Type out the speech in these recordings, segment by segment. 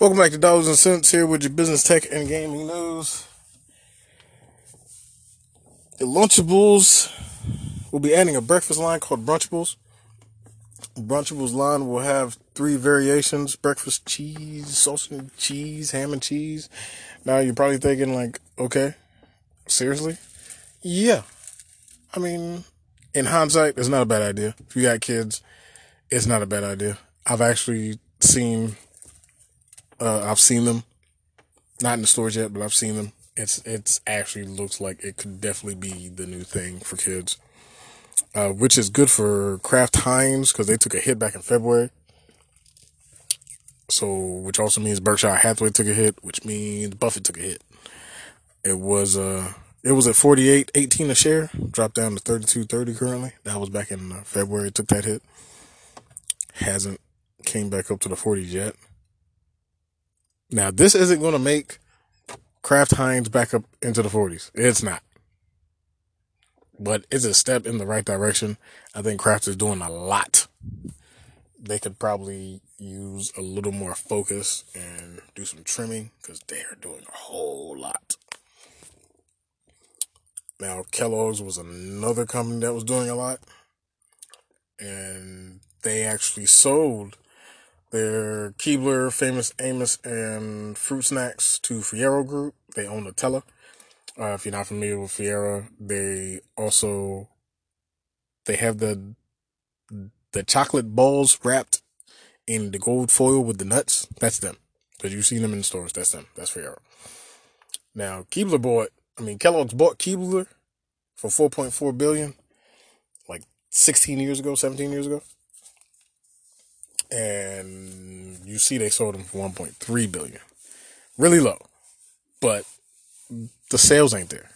Welcome back to Dollars and Cents here with your business tech and gaming news. The Lunchables will be adding a breakfast line called Brunchables. Brunchables line will have three variations breakfast cheese, sausage and cheese, ham and cheese. Now you're probably thinking, like, okay, seriously? Yeah. I mean, in hindsight, it's not a bad idea. If you got kids, it's not a bad idea. I've actually seen uh, I've seen them, not in the stores yet, but I've seen them. It's it's actually looks like it could definitely be the new thing for kids, uh, which is good for Kraft Heinz because they took a hit back in February. So, which also means Berkshire Hathaway took a hit, which means Buffett took a hit. It was uh it was at 48 18 a share, dropped down to 32 30 currently. That was back in uh, February. It took that hit. Hasn't came back up to the 40s yet. Now, this isn't going to make Kraft Heinz back up into the 40s. It's not. But it's a step in the right direction. I think Kraft is doing a lot. They could probably use a little more focus and do some trimming because they are doing a whole lot. Now, Kellogg's was another company that was doing a lot. And they actually sold they're Keebler, Famous Amos, and Fruit Snacks to Ferrero Group. They own Nutella. Uh, if you're not familiar with Ferrero, they also they have the the chocolate balls wrapped in the gold foil with the nuts. That's them. Because you've seen them in the stores. That's them. That's Ferrero. Now Keebler bought. I mean Kellogg's bought Keebler for 4.4 billion, like 16 years ago, 17 years ago and you see they sold them for 1.3 billion. Really low. But the sales ain't there.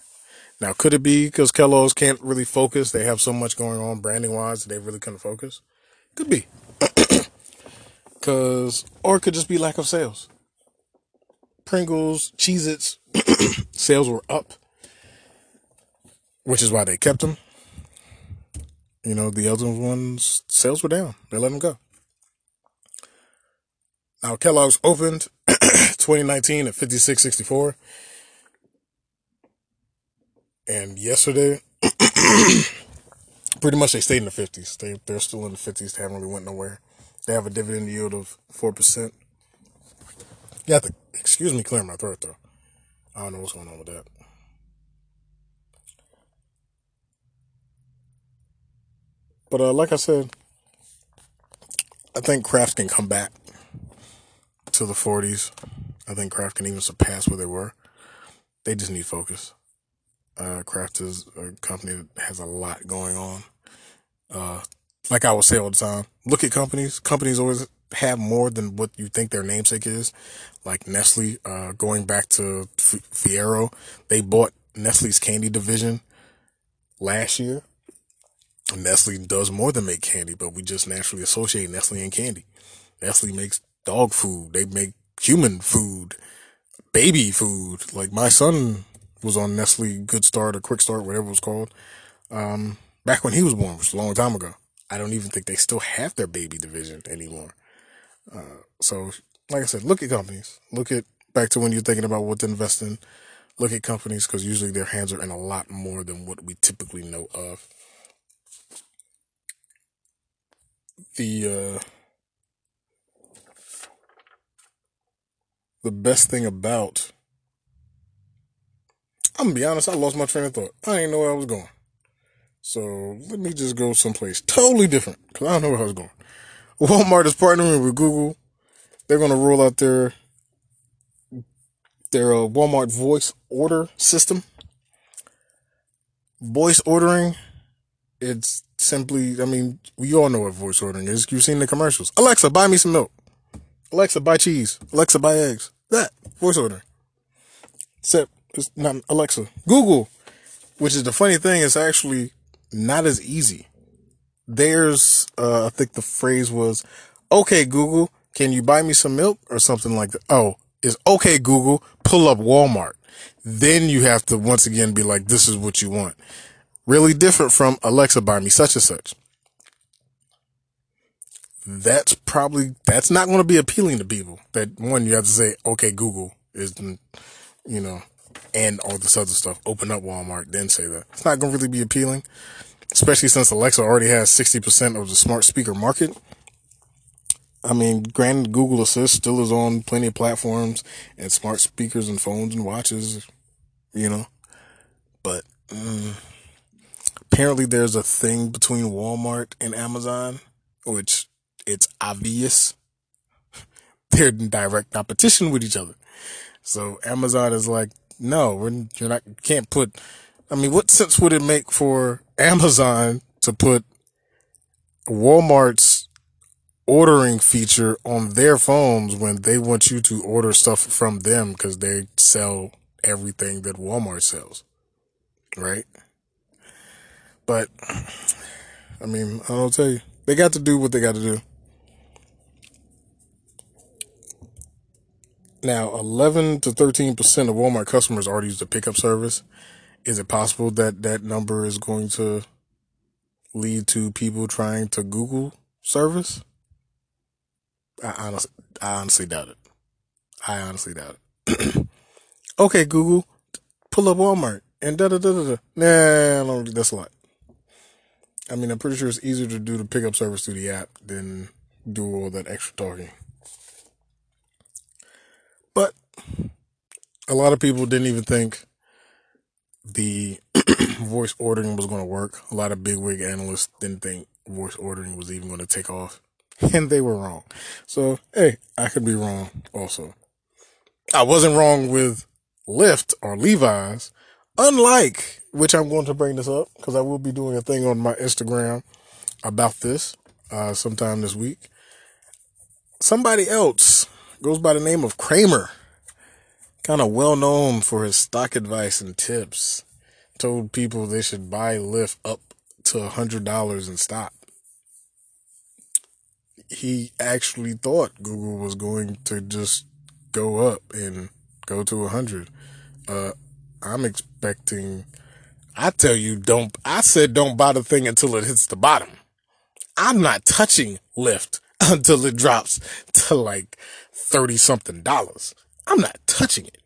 Now, could it be because Kellogg's can't really focus? They have so much going on branding wise, they really couldn't focus. Could be. Cause, or it could just be lack of sales. Pringles, Cheez Its, sales were up, which is why they kept them. You know, the other ones, sales were down. They let them go. Now Kellogg's opened 2019 at 5664. And yesterday, pretty much they stayed in the 50s. They, they're still in the 50s. They haven't really went nowhere. They have a dividend yield of 4%. You have to, excuse me, clear my throat though. I don't know what's going on with that. But uh, like I said, I think Kraft can come back to the 40s. I think Kraft can even surpass where they were. They just need focus. Uh, Kraft is a company that has a lot going on. Uh, like I will say all the time, look at companies. Companies always have more than what you think their namesake is. Like Nestle, uh, going back to Ferrero, they bought Nestle's candy division last year. Nestle does more than make candy, but we just naturally associate Nestle and candy. Nestle makes dog food. They make human food, baby food. Like my son was on Nestle Good Start or Quick Start, whatever it was called, um, back when he was born, which a long time ago. I don't even think they still have their baby division anymore. Uh, so, like I said, look at companies. Look at back to when you're thinking about what to invest in. Look at companies because usually their hands are in a lot more than what we typically know of. The uh, the best thing about I'm gonna be honest, I lost my train of thought. I didn't know where I was going. So let me just go someplace totally different because I don't know where I was going. Walmart is partnering with Google. They're gonna roll out their their uh, Walmart voice order system. Voice ordering, it's simply, I mean, we all know what voice ordering is. You've seen the commercials. Alexa, buy me some milk. Alexa, buy cheese. Alexa, buy eggs. That voice order. Except it's not Alexa. Google, which is the funny thing, is actually not as easy. There's, uh, I think the phrase was, "Okay, Google, can you buy me some milk?" or something like that. Oh, is okay, Google, pull up Walmart. Then you have to once again be like, "This is what you want." Really different from Alexa, buy me such and such. That's probably that's not going to be appealing to people. That one you have to say, okay, Google is, you know, and all this other stuff. Open up Walmart, then say that. It's not going to really be appealing, especially since Alexa already has sixty percent of the smart speaker market. I mean, granted, Google Assist still is on plenty of platforms and smart speakers and phones and watches, you know, but. Mm, apparently there's a thing between Walmart and Amazon, which it's obvious they're in direct competition with each other. So Amazon is like, no, we're you're not can't put. I mean, what sense would it make for Amazon to put Walmart's ordering feature on their phones when they want you to order stuff from them because they sell everything that Walmart sells, right? But I mean, I'll tell you, they got to do what they got to do. Now, 11 to 13% of Walmart customers already use the pickup service. Is it possible that that number is going to lead to people trying to Google service? I honestly, I honestly doubt it. I honestly doubt it. okay, Google, pull up Walmart and da da da da da. Nah, that's a lot. I mean, I'm pretty sure it's easier to do the pickup service through the app than do all that extra talking. But a lot of people didn't even think the voice ordering was going to work. A lot of bigwig analysts didn't think voice ordering was even going to take off. And they were wrong. So, hey, I could be wrong also. I wasn't wrong with Lyft or Levi's. Unlike, which I'm going to bring this up because I will be doing a thing on my Instagram about this uh, sometime this week. Somebody else goes by the name of Cramer. Kind of well known for his stock advice and tips. Told people they should buy Lyft up to a hundred dollars and stop. He actually thought Google was going to just go up and go to a hundred. Uh, I'm expecting. I tell you, don't. I said don't buy the thing until it hits the bottom. I'm not touching Lyft until it drops to like 30 something dollars. I'm not touching it.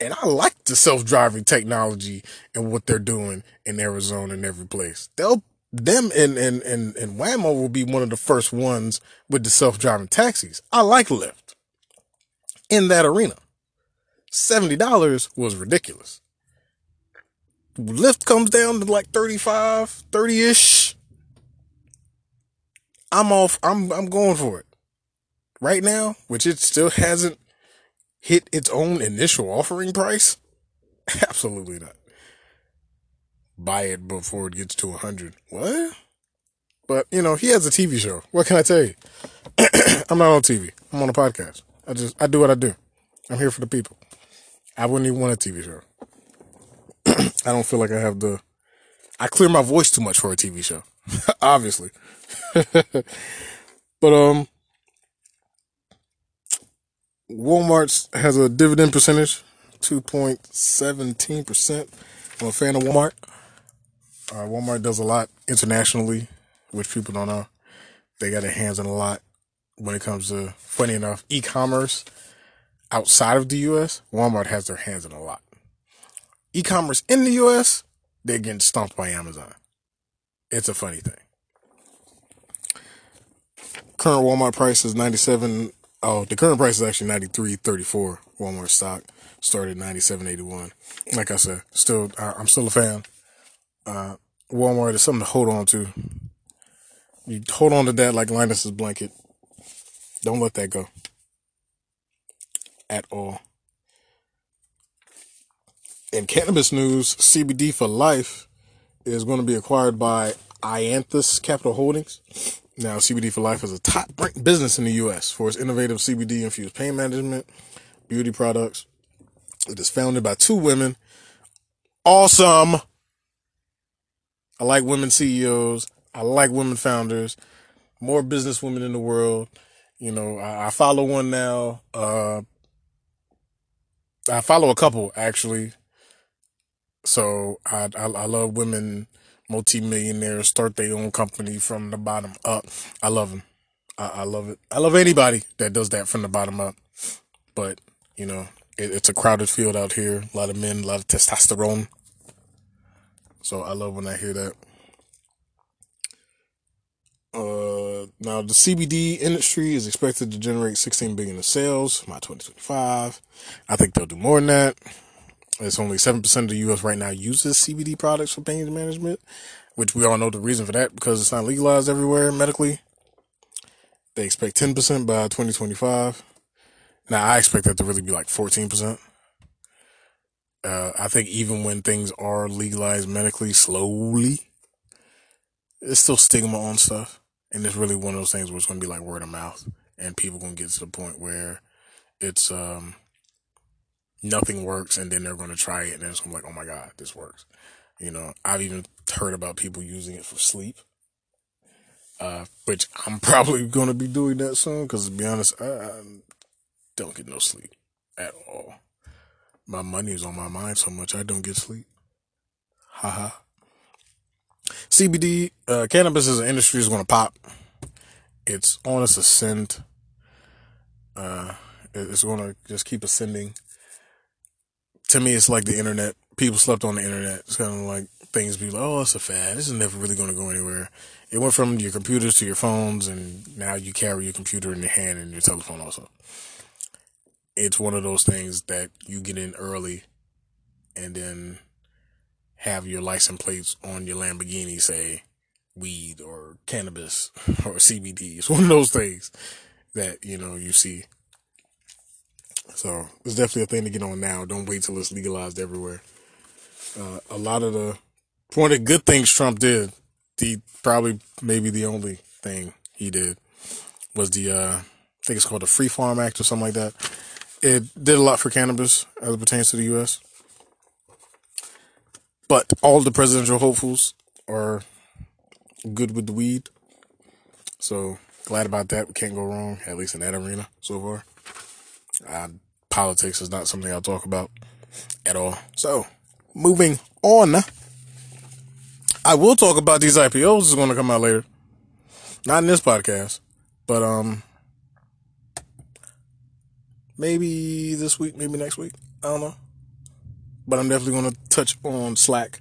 And I like the self-driving technology and what they're doing in Arizona and every place. They'll them and, and, and, and Waymo will be one of the first ones with the self-driving taxis. I like Lyft in that arena. $70 was ridiculous. Lyft comes down to like 35, 30-ish. I'm off. I'm, I'm going for it right now, which it still hasn't hit its own initial offering price? Absolutely not. Buy it before it gets to a hundred. What? But you know, he has a TV show. What can I tell you? I'm not on TV. I'm on a podcast. I just I do what I do. I'm here for the people. I wouldn't even want a TV show. I don't feel like I have the I clear my voice too much for a TV show. Obviously. but um Walmart's has a dividend percentage, 2.17%. I'm a fan of Walmart. Uh, Walmart does a lot internationally, which people don't know. They got their hands in a lot when it comes to, funny enough, e commerce outside of the US. Walmart has their hands in a lot. E commerce in the US, they're getting stomped by Amazon. It's a funny thing. Current Walmart price is 97 Oh, the current price is actually ninety three thirty four. Walmart stock started ninety seven eighty one. Like I said, still I'm still a fan. Uh, Walmart is something to hold on to. You hold on to that like Linus's blanket. Don't let that go at all. In cannabis news, CBD for Life is going to be acquired by Ianthus Capital Holdings. Now, CBD for Life is a top ranked business in the U.S. for its innovative CBD infused pain management, beauty products. It is founded by two women. Awesome. I like women CEOs. I like women founders. More business women in the world. You know, I, I follow one now. Uh, I follow a couple actually. So I, I, I love women multimillionaires start their own company from the bottom up. I love them. I, I love it. I love anybody that does that from the bottom up. But you know, it, it's a crowded field out here. A lot of men, a lot of testosterone. So I love when I hear that. Uh, now the CBD industry is expected to generate 16 billion in sales by 2025. I think they'll do more than that. It's only 7% of the US right now uses CBD products for pain management, which we all know the reason for that because it's not legalized everywhere medically. They expect 10% by 2025. Now I expect that to really be like 14%. Uh, I think even when things are legalized medically slowly, it's still stigma on stuff. And it's really one of those things where it's going to be like word of mouth and people going to get to the point where it's, um, nothing works and then they're going to try it and it's going to be like, oh my God, this works. You know, I've even heard about people using it for sleep. Uh, which I'm probably going to be doing that soon because to be honest, I, I don't get no sleep at all. My money is on my mind so much I don't get sleep. Haha. CBD, uh, cannabis as an industry is going to pop. It's on its ascent. Uh, it's going to just keep ascending. To me, it's like the internet. People slept on the internet. It's kind of like things be like, oh, it's a fad. This is never really going to go anywhere. It went from your computers to your phones, and now you carry your computer in your hand and your telephone also. It's one of those things that you get in early and then have your license plates on your Lamborghini say weed or cannabis or CBD. It's one of those things that, you know, you see. So it's definitely a thing to get on now. Don't wait till it's legalized everywhere. Uh, a lot of the, one of the good things Trump did, the probably maybe the only thing he did was the, uh, I think it's called the Free Farm Act or something like that. It did a lot for cannabis as it pertains to the U.S. But all the presidential hopefuls are good with the weed. So glad about that. We can't go wrong, at least in that arena so far. Uh, politics is not something I'll talk about at all. So moving on. I will talk about these IPOs is going to come out later. Not in this podcast, but um maybe this week, maybe next week. I don't know but I'm definitely going to touch on Slack.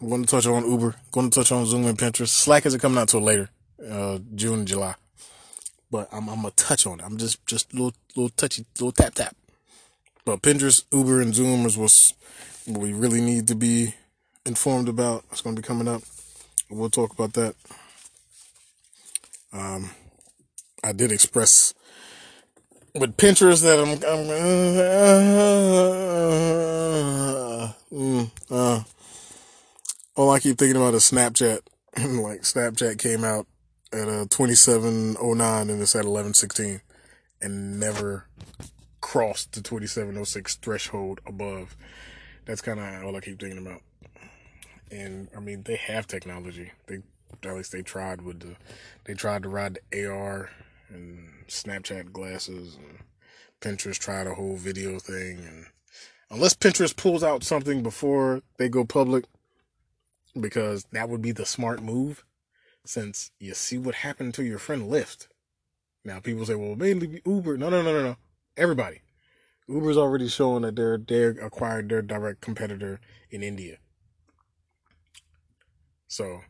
I'm going to touch on Uber. Going to touch on Zoom and Pinterest. Slack isn't coming out till later, uh, June, July. But I'm, I'm gonna touch on it. I'm just just little little touchy little tap tap. But Pinterest, Uber, and Zoom is what's what we really need to be informed about. It's going to be coming up. We'll talk about that. Um, I did express with Pinterest that I'm, I'm uh, mm, uh, all I keep thinking about is Snapchat. like Snapchat came out at a uh, 2709 and it's at 1116 and never crossed the 2706 threshold above. That's kind of all I keep thinking about. And I mean, they have technology. They at least they tried with the they tried to ride the AR and Snapchat glasses and Pinterest tried a whole video thing and unless Pinterest pulls out something before they go public because that would be the smart move since you see what happened to your friend Lyft. Now people say, well, mainly Uber. No, no, no, no, no. Everybody. Uber's already showing that they're they acquired their direct competitor in India. So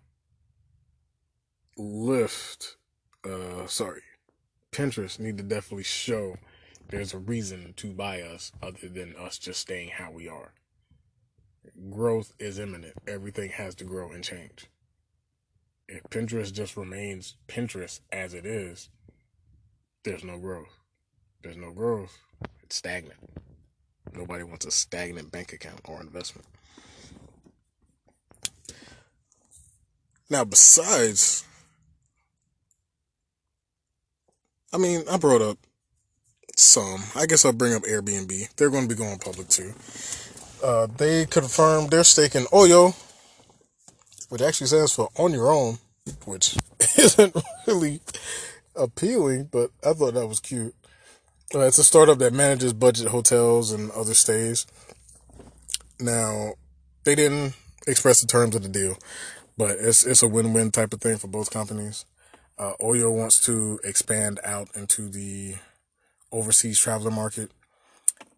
Lyft, uh, sorry, Pinterest need to definitely show there's a reason to buy us other than us just staying how we are. Growth is imminent. Everything has to grow and change. If Pinterest just remains Pinterest as it is, there's no growth. There's no growth. It's stagnant. Nobody wants a stagnant bank account or investment. Now, besides I mean, I brought up some. I guess I'll bring up Airbnb. They're going to be going public too. Uh, they confirmed their stake in Oyo, which actually stands for on your own, which isn't really appealing, but I thought that was cute. Uh, it's a startup that manages budget hotels and other stays. Now, they didn't express the terms of the deal, but it's it's a win-win type of thing for both companies. Uh, Oyo wants to expand out into the overseas traveler market,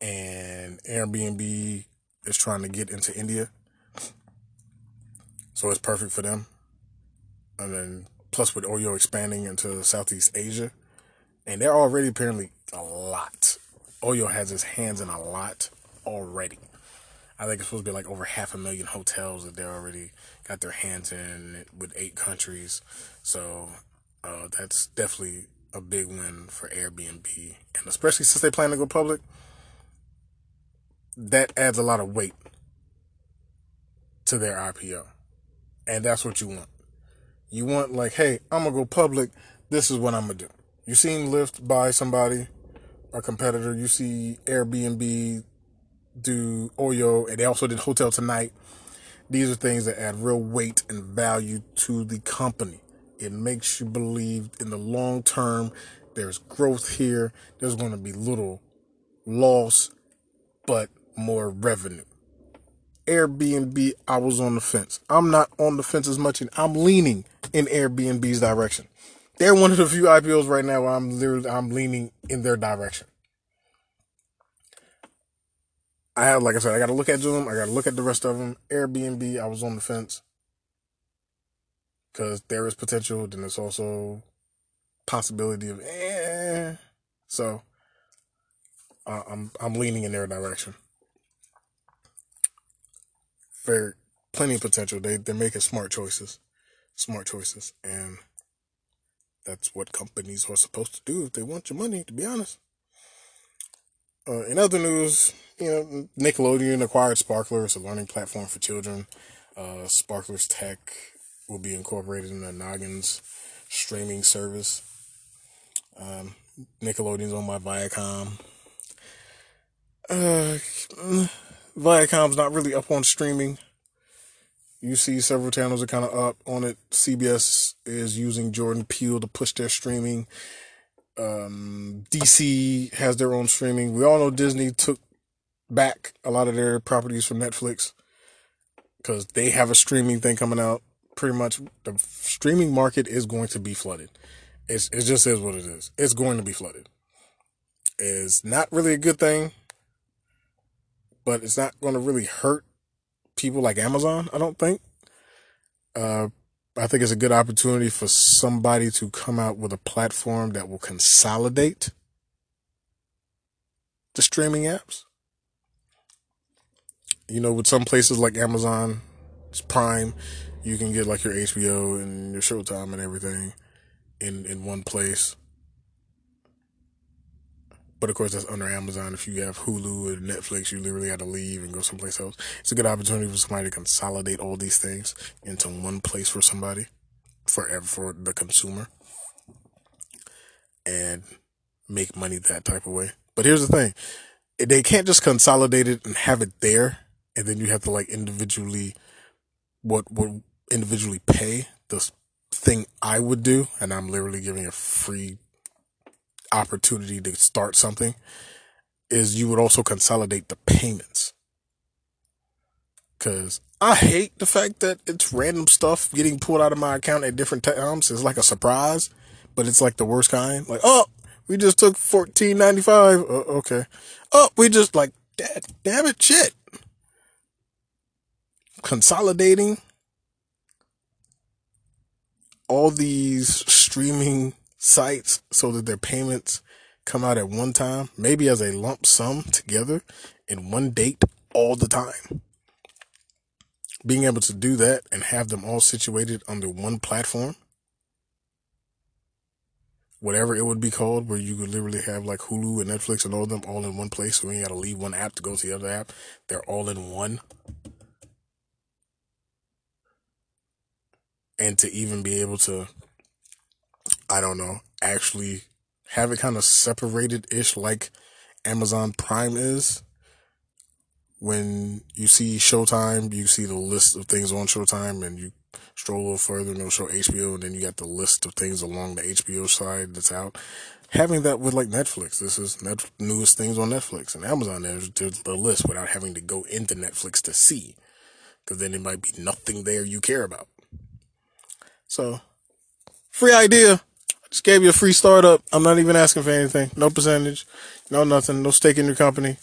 and Airbnb is trying to get into India. So it's perfect for them. And then plus with Oyo expanding into Southeast Asia, and they're already apparently a lot. Oyo has his hands in a lot already. I think it's supposed to be like over half a million hotels that they're already got their hands in with eight countries. So uh, that's definitely a big win for Airbnb, and especially since they plan to go public, that adds a lot of weight to their IPO, and that's what you want. You want like, hey, I'm gonna go public. This is what I'm gonna do. You seen Lyft buy somebody, a competitor. You see Airbnb do Oyo, and they also did Hotel Tonight. These are things that add real weight and value to the company. It makes you believe in the long term there's growth here. There's going to be little loss, but more revenue. Airbnb, I was on the fence. I'm not on the fence as much, and I'm leaning in Airbnb's direction. They're one of the few IPOs right now where I'm literally I'm leaning in their direction. I have, like I said, I got to look at Zoom. I got to look at the rest of them. Airbnb, I was on the fence because there is potential. Then there's also possibility of eh. So uh, I'm I'm leaning in their direction. Very plenty of potential. They they're making smart choices, smart choices, and that's what companies are supposed to do if they want your money. To be honest. Uh, in other news, you know, Nickelodeon acquired Sparkler. It's a learning platform for children. Uh, Sparkler's tech will be incorporated in the Noggins streaming service. Um, Nickelodeon's owned by Viacom. Uh, Viacom's not really up on streaming. You see several channels are kind of up on it. CBS is using Jordan Peele to push their streaming. Um, DC has their own streaming. We all know Disney took back a lot of their properties from Netflix because they have a streaming thing coming out pretty much the streaming market is going to be flooded. It's, it just is what it is. It's going to be flooded. It's not really a good thing, but it's not going to really hurt people like Amazon, I don't think. Uh, I think it's a good opportunity for somebody to come out with a platform that will consolidate the streaming apps. You know, with some places like Amazon it's Prime, you can get like your HBO and your Showtime and everything in in one place. But of course, that's under Amazon. If you have Hulu and Netflix, you literally have to leave and go someplace else. It's a good opportunity for somebody to consolidate all these things into one place for somebody, forever for the consumer, and make money that type of way. But here's the thing: they can't just consolidate it and have it there, and then you have to like individually what what individually pay, the thing I would do, and I'm literally giving a free opportunity to start something, is you would also consolidate the payments. Because I hate the fact that it's random stuff getting pulled out of my account at different times. It's like a surprise, but it's like the worst kind. Like, oh, we just took fourteen ninety five. Uh, okay. Oh, we just like, that. damn it, shit. Consolidating all these streaming sites so that their payments come out at one time, maybe as a lump sum together in one date all the time. Being able to do that and have them all situated under one platform, whatever it would be called, where you could literally have like Hulu and Netflix and all of them all in one place. So you got to leave one app to go to the other app. They're all in one. and to even be able to, I don't know, actually have it kind of separated ish like Amazon Prime is. When you see Showtime, you see the list of things on Showtime, and you stroll a little further and it'll show HBO, and then you got the list of things along the HBO side that's out. Having that with like Netflix, this is net- newest things on Netflix and Amazon. There's, there's the list without having to go into Netflix to see, because then it might be nothing there you care about. So, free idea. Just gave you a free startup. I'm not even asking for anything. No percentage, no nothing, no stake in your company.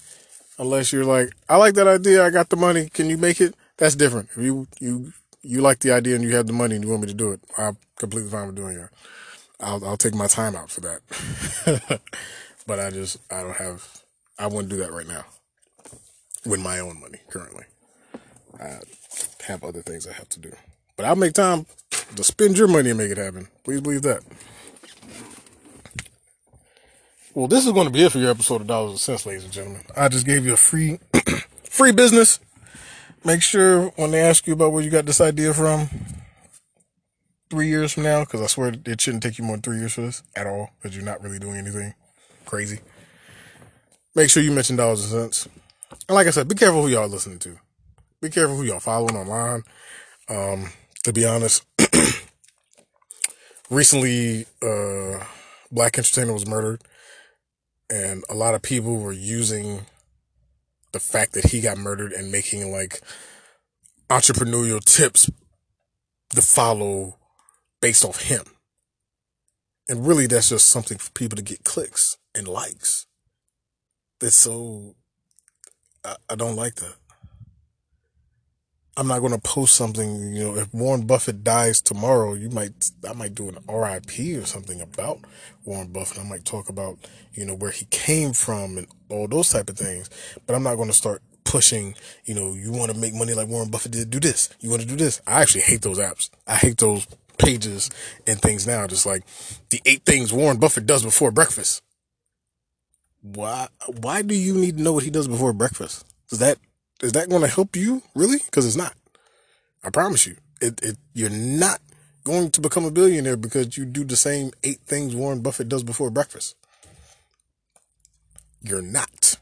Unless you're like, I like that idea. I got the money. Can you make it? That's different. If you, you, you like the idea and you have the money and you want me to do it, I'm completely fine with doing it. I'll, I'll take my time out for that. but I just, I don't have, I wouldn't do that right now with my own money currently. I have other things I have to do. But I'll make time to spend your money and make it happen. Please believe that. Well, this is going to be it for your episode of Dollars and Cents, ladies and gentlemen. I just gave you a free, free business. Make sure when they ask you about where you got this idea from, three years from now, because I swear it shouldn't take you more than three years for this at all, because you're not really doing anything crazy. Make sure you mention dollars and cents. And like I said, be careful who y'all listening to. Be careful who y'all following online. Um, to be honest, recently, uh, Black Entertainer was murdered, and a lot of people were using the fact that he got murdered and making like entrepreneurial tips to follow based off him. And really, that's just something for people to get clicks and likes. That's so, I, I don't like that. I'm not going to post something, you know, if Warren Buffett dies tomorrow, you might, I might do an RIP or something about Warren Buffett. I might talk about, you know, where he came from and all those type of things. But I'm not going to start pushing, you know, you want to make money like Warren Buffett did, do this. You want to do this. I actually hate those apps. I hate those pages and things now. Just like the eight things Warren Buffett does before breakfast. Why? Why do you need to know what he does before breakfast? Does that is that going to help you really? Because it's not. I promise you, it, it you're not going to become a billionaire because you do the same eight things Warren Buffett does before breakfast. You're not.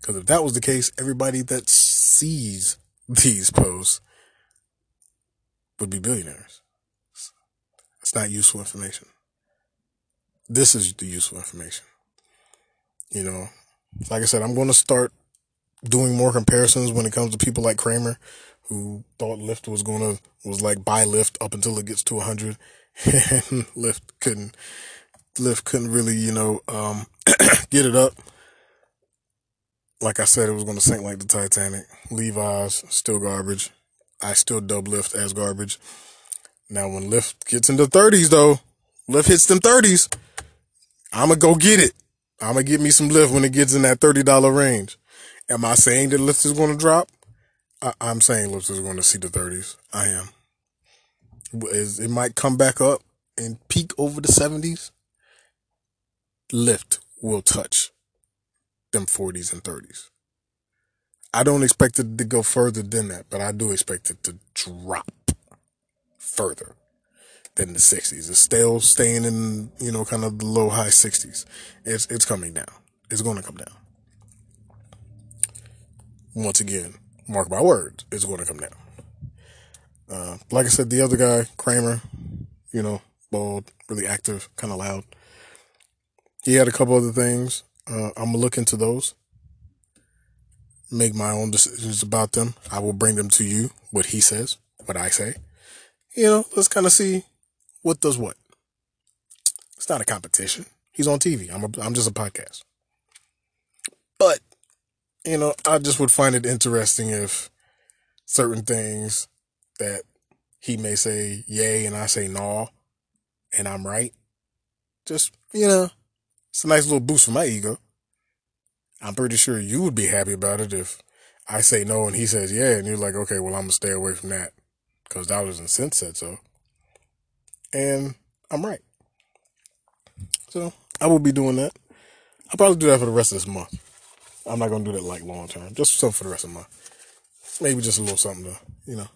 Because if that was the case, everybody that sees these posts would be billionaires. It's not useful information. This is the useful information. You know, like I said, I'm going to start doing more comparisons when it comes to people like Cramer, who thought Lyft was to, was like buy Lyft up until it gets to 100. and Lyft couldn't, Lyft couldn't really, you know, um, get it up. Like I said, it was to sink like the Titanic. Levi's, still garbage. I still dub Lyft as garbage. Now, when Lyft gets into 30s, though, Lyft hits them 30s, I'm going to go get it. I'm going to get me some Lyft when it gets in that $30 range. Am I saying that Lyft is going to drop? I- am saying Lyft is going to see the 30s. I am. It might come back up and peak over the 70s. Lyft will touch them 40s and 30s. I don't expect it to go further than that, but I do expect it to drop further than the 60s. It's still staying in, you know, kind of the low high 60s. It's it's coming down. It's going to come down. Once again, mark my words, it's going to come down. Uh, like I said, the other guy, Cramer, you know, bald, really active, kind of loud. He had a couple other things. Uh, I'm gonna look into those make my own decisions about them. I will bring them to you, what he says, what I say. You know, let's kind of see what does what. It's not a competition. He's on TV. I'm a, I'm just a podcast. But, you know, I just would find it interesting if certain things that he may say yay and I say no, and I'm right. Just, you know, it's a nice little boost for my ego. I'm pretty sure you would be happy about it if I say no and he says yeah, and you're like, okay, well, I'm gonna stay away from that because dollars and cents said so. And I'm right. So I will be doing that. I'll probably do that for the rest of this month. I'm not gonna do that like long term, just something for the rest of my. Maybe just a little something to, you know,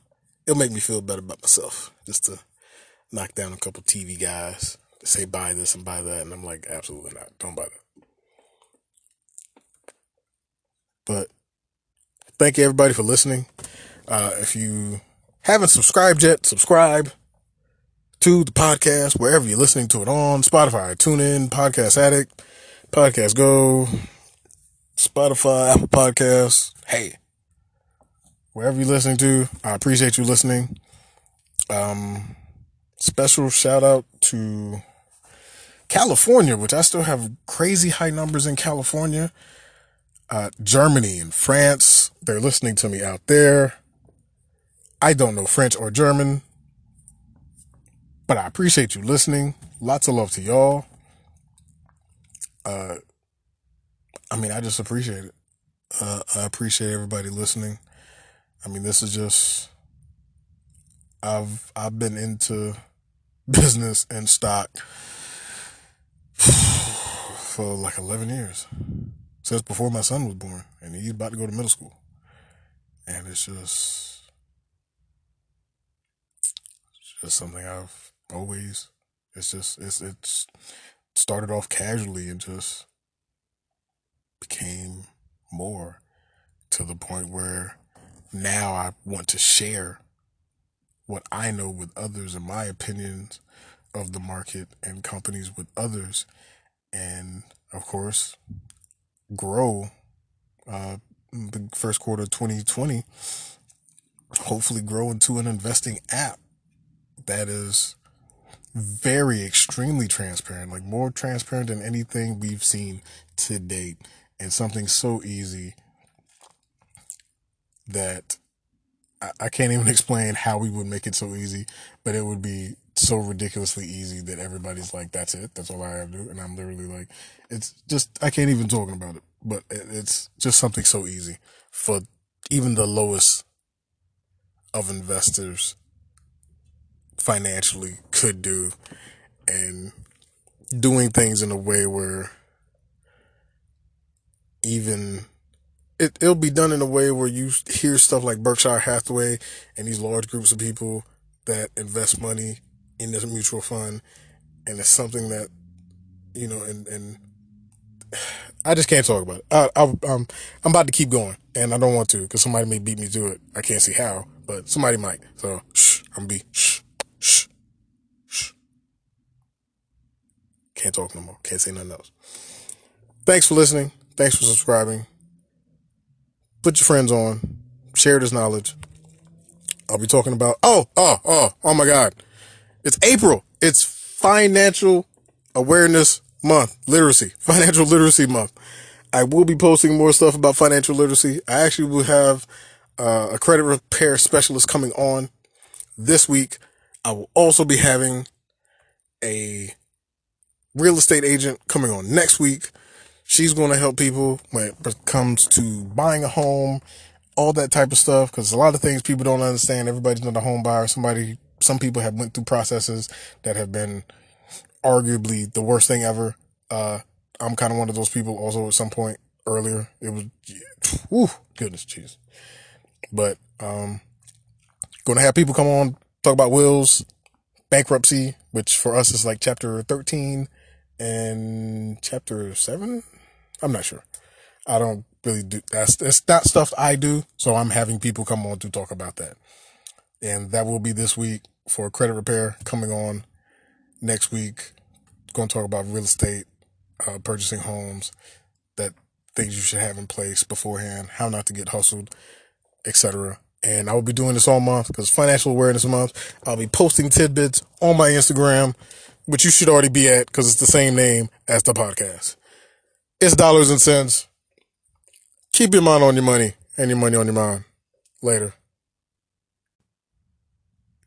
it'll make me feel better about myself just to knock down a couple TV guys say buy this and buy that, and I'm like, absolutely not, don't buy that. But thank you everybody for listening. Uh, if you haven't subscribed yet, subscribe to the podcast wherever you're listening to it on Spotify, TuneIn, Podcast Addict, Podcast Go, Spotify, Apple Podcasts. Hey, wherever you're listening to, I appreciate you listening. Um, special shout out to California, which I still have crazy high numbers in California. Uh, Germany and France, they're listening to me out there. I don't know French or German, but I appreciate you listening. Lots of love to y'all. Uh, I mean, I just appreciate it. Uh, I appreciate everybody listening. I mean, this is just I've I've been into business and stock for like 11 years since before my son was born and he's about to go to middle school and it's just it's just something i've always it's just it's it's started off casually and just became more to the point where now i want to share what i know with others and my opinions of the market and companies with others and of course grow uh, the first quarter of 2020 hopefully grow into an investing app that is very extremely transparent like more transparent than anything we've seen to date and something so easy that I, I can't even explain how we would make it so easy but it would be so ridiculously easy that everybody's like, that's it. That's all I have to do. And I'm literally like, it's just, I can't even talk about it, but it's just something so easy for even the lowest of investors financially could do and doing things in a way where even it, it'll be done in a way where you hear stuff like Berkshire Hathaway and these large groups of people that invest money in this mutual fund, and it's something that you know, and and I just can't talk about it. I, I, I'm I'm about to keep going, and I don't want to because somebody may beat me to it. I can't see how, but somebody might. So shh, I'm be shh, shh, shh. Can't talk no more. Can't say nothing else. Thanks for listening. Thanks for subscribing. Put your friends on. Share this knowledge. I'll be talking about. Oh, oh, oh, oh my God. It's April. It's Financial Awareness Month, Literacy, Financial Literacy Month. I will be posting more stuff about financial literacy. I actually will have uh, a credit repair specialist coming on this week. I will also be having a real estate agent coming on next week. She's going to help people when it comes to buying a home, all that type of stuff. Because a lot of things people don't understand. Everybody's not a home buyer. Somebody some people have went through processes that have been arguably the worst thing ever. Uh, I'm kind of one of those people also at some point earlier. It was, whew, goodness, jeez. But, um, going to have people come on, talk about wills, bankruptcy, which for us is like chapter 13 and chapter 7. I'm not sure. I don't really do that's, that's not stuff I do. So I'm having people come on to talk about that. And that will be this week for credit repair coming on next week. Going to talk about real estate, uh, purchasing homes, that things you should have in place beforehand, how not to get hustled, etc. And I will be doing this all month because Financial Awareness Month. I'll be posting tidbits on my Instagram, which you should already be at because it's the same name as the podcast. It's dollars and cents. Keep your mind on your money and your money on your mind. Later.